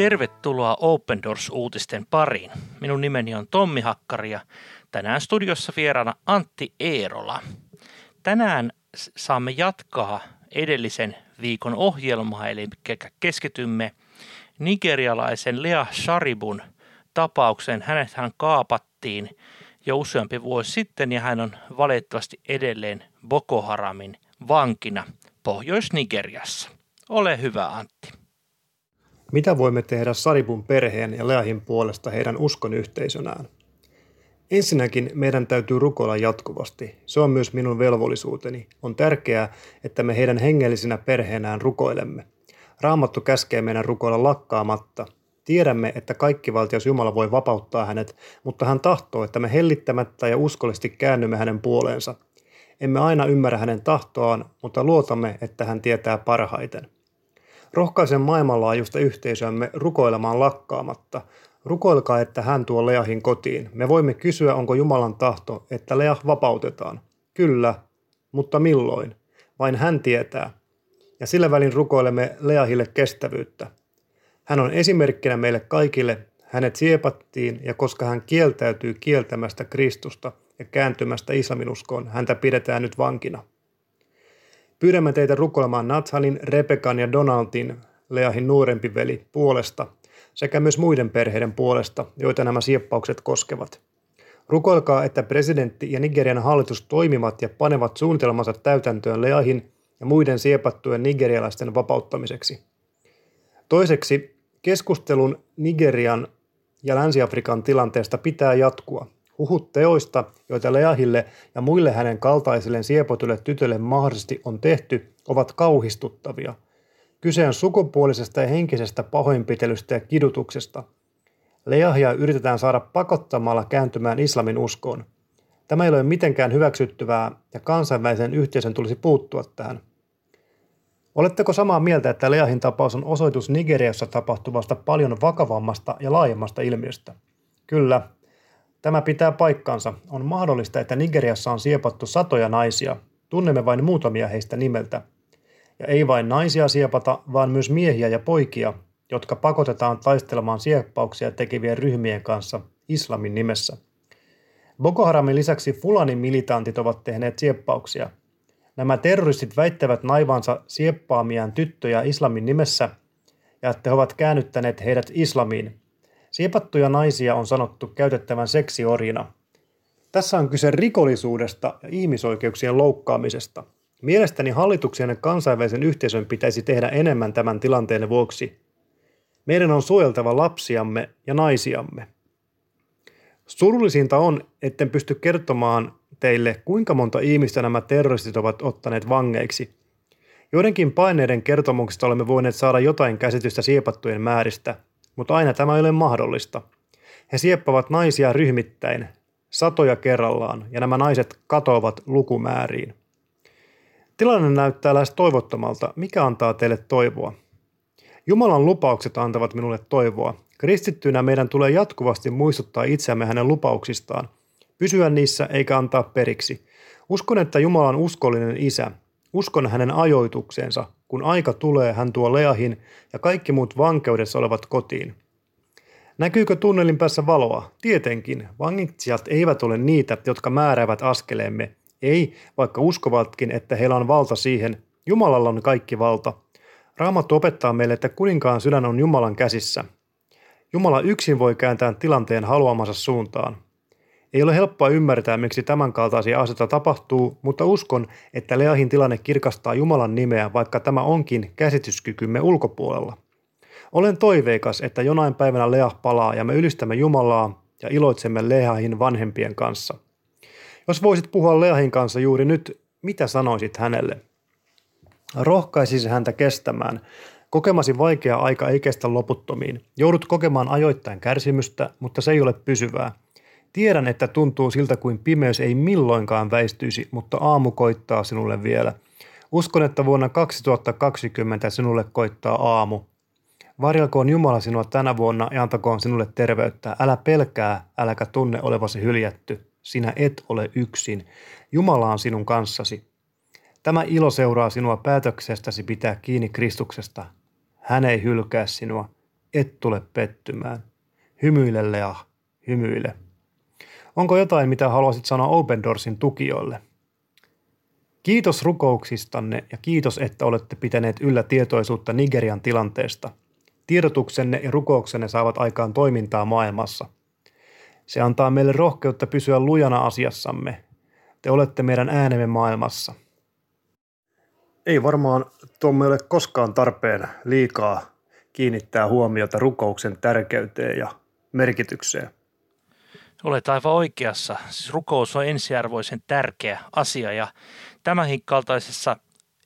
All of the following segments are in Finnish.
Tervetuloa Open Doors-uutisten pariin. Minun nimeni on Tommi Hakkari ja tänään studiossa vieraana Antti Eerola. Tänään saamme jatkaa edellisen viikon ohjelmaa, eli keskitymme nigerialaisen Lea Sharibun tapaukseen. Hänet hän kaapattiin jo useampi vuosi sitten ja hän on valitettavasti edelleen Boko Haramin vankina Pohjois-Nigeriassa. Ole hyvä Antti. Mitä voimme tehdä Saribun perheen ja Leahin puolesta heidän uskon yhteisönään? Ensinnäkin meidän täytyy rukoilla jatkuvasti. Se on myös minun velvollisuuteni. On tärkeää, että me heidän hengellisinä perheenään rukoilemme. Raamattu käskee meidän rukoilla lakkaamatta. Tiedämme, että kaikki valtias Jumala voi vapauttaa hänet, mutta hän tahtoo, että me hellittämättä ja uskollisesti käännymme hänen puoleensa. Emme aina ymmärrä hänen tahtoaan, mutta luotamme, että hän tietää parhaiten. Rohkaisen maailmanlaajuista yhteisöämme rukoilemaan lakkaamatta. Rukoilkaa, että hän tuo Leahin kotiin. Me voimme kysyä, onko Jumalan tahto, että Leah vapautetaan. Kyllä, mutta milloin? Vain hän tietää. Ja sillä välin rukoilemme Leahille kestävyyttä. Hän on esimerkkinä meille kaikille. Hänet siepattiin ja koska hän kieltäytyy kieltämästä Kristusta ja kääntymästä islaminuskoon, häntä pidetään nyt vankina. Pyydämme teitä rukoilemaan Nathanin, Rebekan ja Donaldin, Leahin nuorempi veli, puolesta sekä myös muiden perheiden puolesta, joita nämä sieppaukset koskevat. Rukoilkaa, että presidentti ja Nigerian hallitus toimivat ja panevat suunnitelmansa täytäntöön Leahin ja muiden siepattujen nigerialaisten vapauttamiseksi. Toiseksi, keskustelun Nigerian ja Länsi-Afrikan tilanteesta pitää jatkua – Huhut teoista, joita Leahille ja muille hänen kaltaisilleen siepotulle tytölle mahdollisesti on tehty, ovat kauhistuttavia. Kyse on sukupuolisesta ja henkisestä pahoinpitelystä ja kidutuksesta. Leahia yritetään saada pakottamalla kääntymään islamin uskoon. Tämä ei ole mitenkään hyväksyttyvää ja kansainvälisen yhteisön tulisi puuttua tähän. Oletteko samaa mieltä, että Leahin tapaus on osoitus Nigeriassa tapahtuvasta paljon vakavammasta ja laajemmasta ilmiöstä? Kyllä, Tämä pitää paikkansa. On mahdollista, että Nigeriassa on siepattu satoja naisia. Tunnemme vain muutamia heistä nimeltä. Ja ei vain naisia siepata, vaan myös miehiä ja poikia, jotka pakotetaan taistelemaan sieppauksia tekevien ryhmien kanssa islamin nimessä. Boko Haramin lisäksi Fulanin militantit ovat tehneet sieppauksia. Nämä terroristit väittävät naivansa sieppaamiaan tyttöjä islamin nimessä ja että he ovat käännyttäneet heidät islamiin, Siepattuja naisia on sanottu käytettävän seksiorina. Tässä on kyse rikollisuudesta ja ihmisoikeuksien loukkaamisesta. Mielestäni hallituksen ja kansainvälisen yhteisön pitäisi tehdä enemmän tämän tilanteen vuoksi. Meidän on suojeltava lapsiamme ja naisiamme. Surullisinta on, etten pysty kertomaan teille, kuinka monta ihmistä nämä terroristit ovat ottaneet vangeiksi. Joidenkin paineiden kertomuksista olemme voineet saada jotain käsitystä siepattujen määristä – mutta aina tämä ei ole mahdollista. He sieppavat naisia ryhmittäin, satoja kerrallaan, ja nämä naiset katoavat lukumääriin. Tilanne näyttää lähes toivottomalta. Mikä antaa teille toivoa? Jumalan lupaukset antavat minulle toivoa. Kristittyinä meidän tulee jatkuvasti muistuttaa itseämme hänen lupauksistaan, pysyä niissä eikä antaa periksi. Uskon, että Jumala on uskollinen isä. Uskon hänen ajoitukseensa, kun aika tulee, hän tuo Leahin ja kaikki muut vankeudessa olevat kotiin. Näkyykö tunnelin päässä valoa? Tietenkin. Vangitsijat eivät ole niitä, jotka määräävät askeleemme. Ei, vaikka uskovatkin, että heillä on valta siihen. Jumalalla on kaikki valta. Raamattu opettaa meille, että kuninkaan sydän on Jumalan käsissä. Jumala yksin voi kääntää tilanteen haluamansa suuntaan. Ei ole helppoa ymmärtää, miksi tämänkaltaisia asioita tapahtuu, mutta uskon, että Leahin tilanne kirkastaa Jumalan nimeä, vaikka tämä onkin käsityskykymme ulkopuolella. Olen toiveikas, että jonain päivänä Leah palaa ja me ylistämme Jumalaa ja iloitsemme Leahin vanhempien kanssa. Jos voisit puhua Leahin kanssa juuri nyt, mitä sanoisit hänelle? Rohkaisisi häntä kestämään. Kokemasi vaikea aika ei kestä loputtomiin. Joudut kokemaan ajoittain kärsimystä, mutta se ei ole pysyvää – Tiedän, että tuntuu siltä kuin pimeys ei milloinkaan väistyisi, mutta aamu koittaa sinulle vielä. Uskon, että vuonna 2020 sinulle koittaa aamu. Varjelkoon Jumala sinua tänä vuonna ja antakoon sinulle terveyttä. Älä pelkää, äläkä tunne olevasi hyljätty. Sinä et ole yksin. Jumala on sinun kanssasi. Tämä ilo seuraa sinua päätöksestäsi pitää kiinni Kristuksesta. Hän ei hylkää sinua. et tule pettymään. Hymyile Lea, hymyile. Onko jotain, mitä haluaisit sanoa Open Doorsin tukijoille? Kiitos rukouksistanne ja kiitos, että olette pitäneet yllä tietoisuutta Nigerian tilanteesta. Tiedotuksenne ja rukouksenne saavat aikaan toimintaa maailmassa. Se antaa meille rohkeutta pysyä lujana asiassamme. Te olette meidän äänemme maailmassa. Ei varmaan tuo ole koskaan tarpeen liikaa kiinnittää huomiota rukouksen tärkeyteen ja merkitykseen. Olet aivan oikeassa. Siis rukous on ensiarvoisen tärkeä asia ja tämänkin kaltaisessa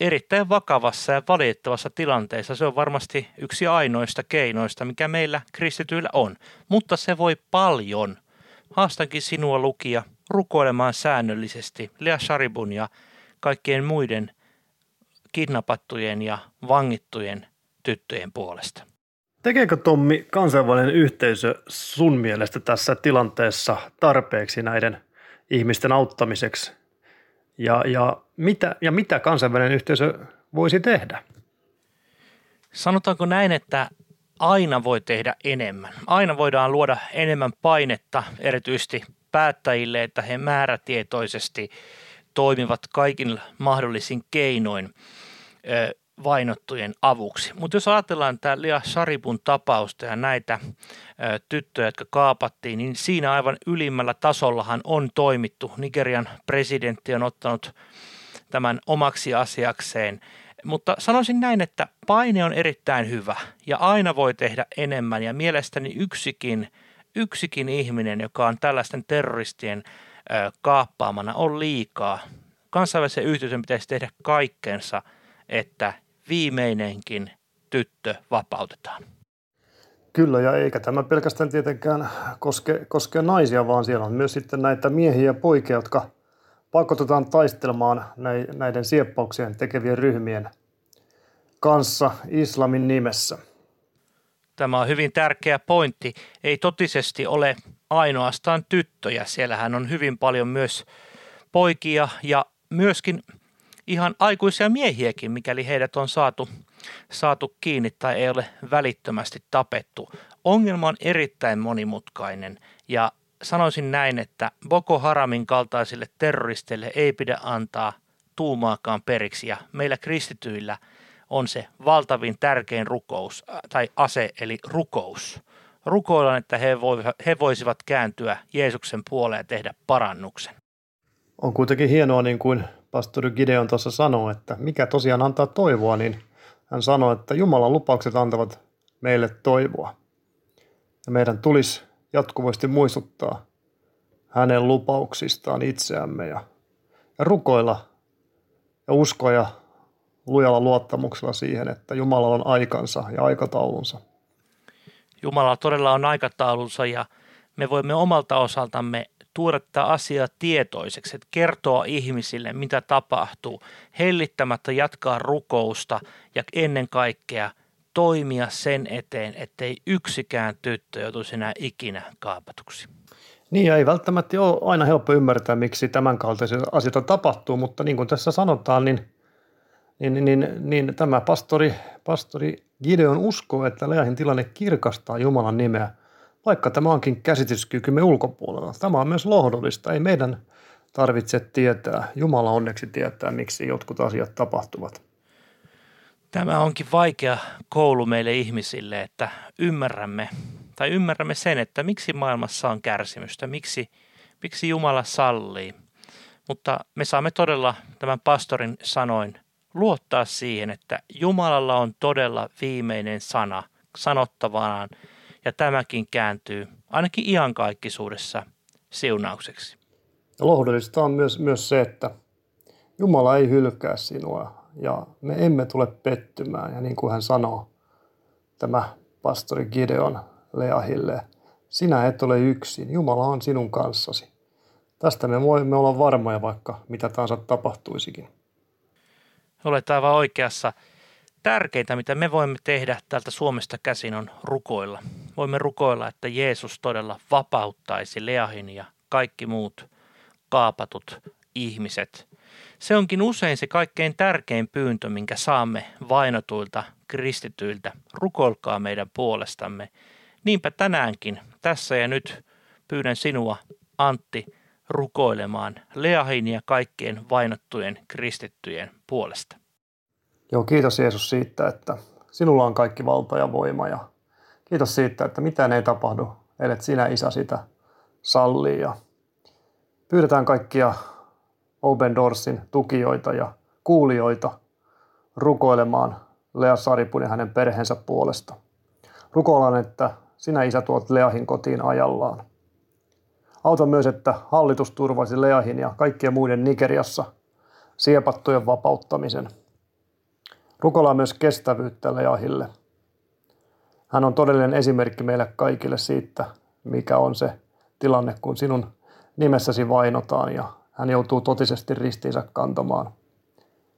erittäin vakavassa ja valitettavassa tilanteessa se on varmasti yksi ainoista keinoista, mikä meillä kristityillä on. Mutta se voi paljon. Haastankin sinua lukia rukoilemaan säännöllisesti Lea Sharibun ja kaikkien muiden kidnappattujen ja vangittujen tyttöjen puolesta. Tekeekö Tommi kansainvälinen yhteisö sun mielestä tässä tilanteessa tarpeeksi näiden ihmisten auttamiseksi? Ja, ja, mitä, ja mitä kansainvälinen yhteisö voisi tehdä? Sanotaanko näin, että aina voi tehdä enemmän. Aina voidaan luoda enemmän painetta erityisesti päättäjille, että he määrätietoisesti toimivat kaikin mahdollisin keinoin vainottujen avuksi. Mutta jos ajatellaan tämä Lia Saripun tapausta ja näitä ö, tyttöjä, jotka kaapattiin, niin siinä aivan ylimmällä tasollahan on toimittu. Nigerian presidentti on ottanut tämän omaksi asiakseen. Mutta sanoisin näin, että paine on erittäin hyvä ja aina voi tehdä enemmän ja mielestäni yksikin, yksikin ihminen, joka on tällaisten terroristien ö, kaappaamana, on liikaa. Kansainvälisen yhteisön pitäisi tehdä kaikkensa, että viimeinenkin tyttö vapautetaan. Kyllä, ja eikä tämä pelkästään tietenkään koske, koske naisia, vaan siellä on myös sitten näitä miehiä ja poikia, jotka pakotetaan taistelemaan näiden sieppauksien tekevien ryhmien kanssa islamin nimessä. Tämä on hyvin tärkeä pointti. Ei totisesti ole ainoastaan tyttöjä. Siellähän on hyvin paljon myös poikia ja myöskin – ihan aikuisia miehiäkin, mikäli heidät on saatu, saatu kiinni tai ei ole välittömästi tapettu. Ongelma on erittäin monimutkainen ja sanoisin näin, että Boko Haramin kaltaisille terroristeille ei pidä antaa tuumaakaan periksi ja meillä kristityillä on se valtavin tärkein rukous äh, tai ase eli rukous. Rukoillaan, että he, he voisivat kääntyä Jeesuksen puoleen ja tehdä parannuksen. On kuitenkin hienoa, niin kuin pastori Gideon tuossa sanoi, että mikä tosiaan antaa toivoa, niin hän sanoi, että Jumalan lupaukset antavat meille toivoa. Ja meidän tulisi jatkuvasti muistuttaa hänen lupauksistaan itseämme ja, ja rukoilla ja uskoa ja lujalla luottamuksella siihen, että Jumala on aikansa ja aikataulunsa. Jumala todella on aikataulunsa ja me voimme omalta osaltamme tuoda tätä asiaa tietoiseksi, että kertoa ihmisille, mitä tapahtuu, hellittämättä jatkaa rukousta ja ennen kaikkea toimia sen eteen, ettei yksikään tyttö joutuisi enää ikinä kaapatuksi. Niin ei välttämättä ole aina helppo ymmärtää, miksi tämänkaltaisia asioita tapahtuu, mutta niin kuin tässä sanotaan, niin, niin, niin, niin tämä pastori, pastori Gideon uskoo, että Leahin tilanne kirkastaa Jumalan nimeä – vaikka tämä onkin käsityskykymme ulkopuolella. Tämä on myös lohdullista. Ei meidän tarvitse tietää, Jumala onneksi tietää, miksi jotkut asiat tapahtuvat. Tämä onkin vaikea koulu meille ihmisille, että ymmärrämme tai ymmärrämme sen, että miksi maailmassa on kärsimystä, miksi, miksi Jumala sallii. Mutta me saamme todella tämän pastorin sanoin luottaa siihen, että Jumalalla on todella viimeinen sana sanottavanaan ja tämäkin kääntyy ainakin iankaikkisuudessa siunaukseksi. Lohdullista on myös, myös se, että Jumala ei hylkää sinua ja me emme tule pettymään. Ja niin kuin hän sanoo, tämä pastori Gideon Leahille, sinä et ole yksin, Jumala on sinun kanssasi. Tästä me voimme olla varmoja, vaikka mitä tahansa tapahtuisikin. Olet aivan oikeassa tärkeintä, mitä me voimme tehdä täältä Suomesta käsin, on rukoilla. Voimme rukoilla, että Jeesus todella vapauttaisi Leahin ja kaikki muut kaapatut ihmiset. Se onkin usein se kaikkein tärkein pyyntö, minkä saamme vainotuilta kristityiltä, rukoilkaa meidän puolestamme. Niinpä tänäänkin, tässä ja nyt, pyydän sinua, Antti, rukoilemaan Leahin ja kaikkien vainottujen kristittyjen puolesta. Joo, kiitos Jeesus siitä, että sinulla on kaikki valta ja voima ja kiitos siitä, että mitään ei tapahdu, ellei sinä Isä sitä sallii. Ja pyydetään kaikkia Open Doorsin tukijoita ja kuulijoita rukoilemaan Lea Saripun ja hänen perheensä puolesta. Rukoilan, että sinä Isä tuot Leahin kotiin ajallaan. Auta myös, että hallitus turvaisi Leahin ja kaikkien muiden Nigeriassa siepattujen vapauttamisen. Rukoillaan myös kestävyyttä Leahille. Hän on todellinen esimerkki meille kaikille siitä, mikä on se tilanne, kun sinun nimessäsi vainotaan ja hän joutuu totisesti ristiinsä kantamaan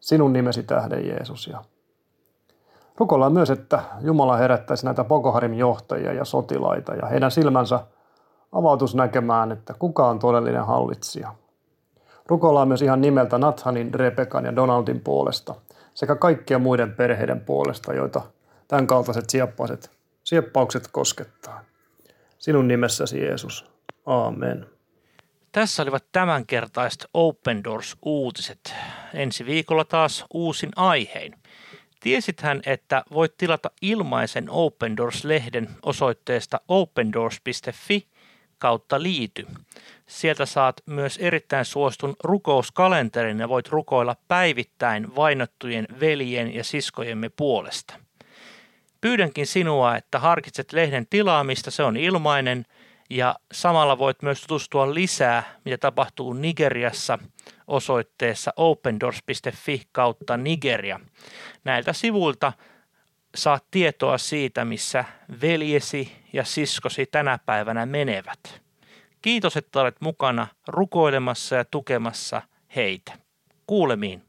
sinun nimesi tähden Jeesus. Ja rukoillaan myös, että Jumala herättäisi näitä Boko Harim johtajia ja sotilaita ja heidän silmänsä avautus näkemään, että kuka on todellinen hallitsija. Rukoillaan myös ihan nimeltä Nathanin, Rebekan ja Donaldin puolesta sekä kaikkien muiden perheiden puolesta, joita tämän kaltaiset sieppaukset, sieppaukset koskettaa. Sinun nimessäsi Jeesus. Aamen. Tässä olivat tämänkertaiset Open Doors-uutiset. Ensi viikolla taas uusin aihein. Tiesithän, että voit tilata ilmaisen Open Doors-lehden osoitteesta opendoors.fi kautta liity. Sieltä saat myös erittäin suostun rukouskalenterin ja voit rukoilla päivittäin vainottujen veljen ja siskojemme puolesta. Pyydänkin sinua, että harkitset lehden tilaamista, se on ilmainen ja samalla voit myös tutustua lisää, mitä tapahtuu Nigeriassa osoitteessa opendoors.fi kautta Nigeria. Näiltä sivuilta saat tietoa siitä, missä veljesi ja siskosi tänä päivänä menevät. Kiitos, että olet mukana rukoilemassa ja tukemassa heitä. Kuulemiin.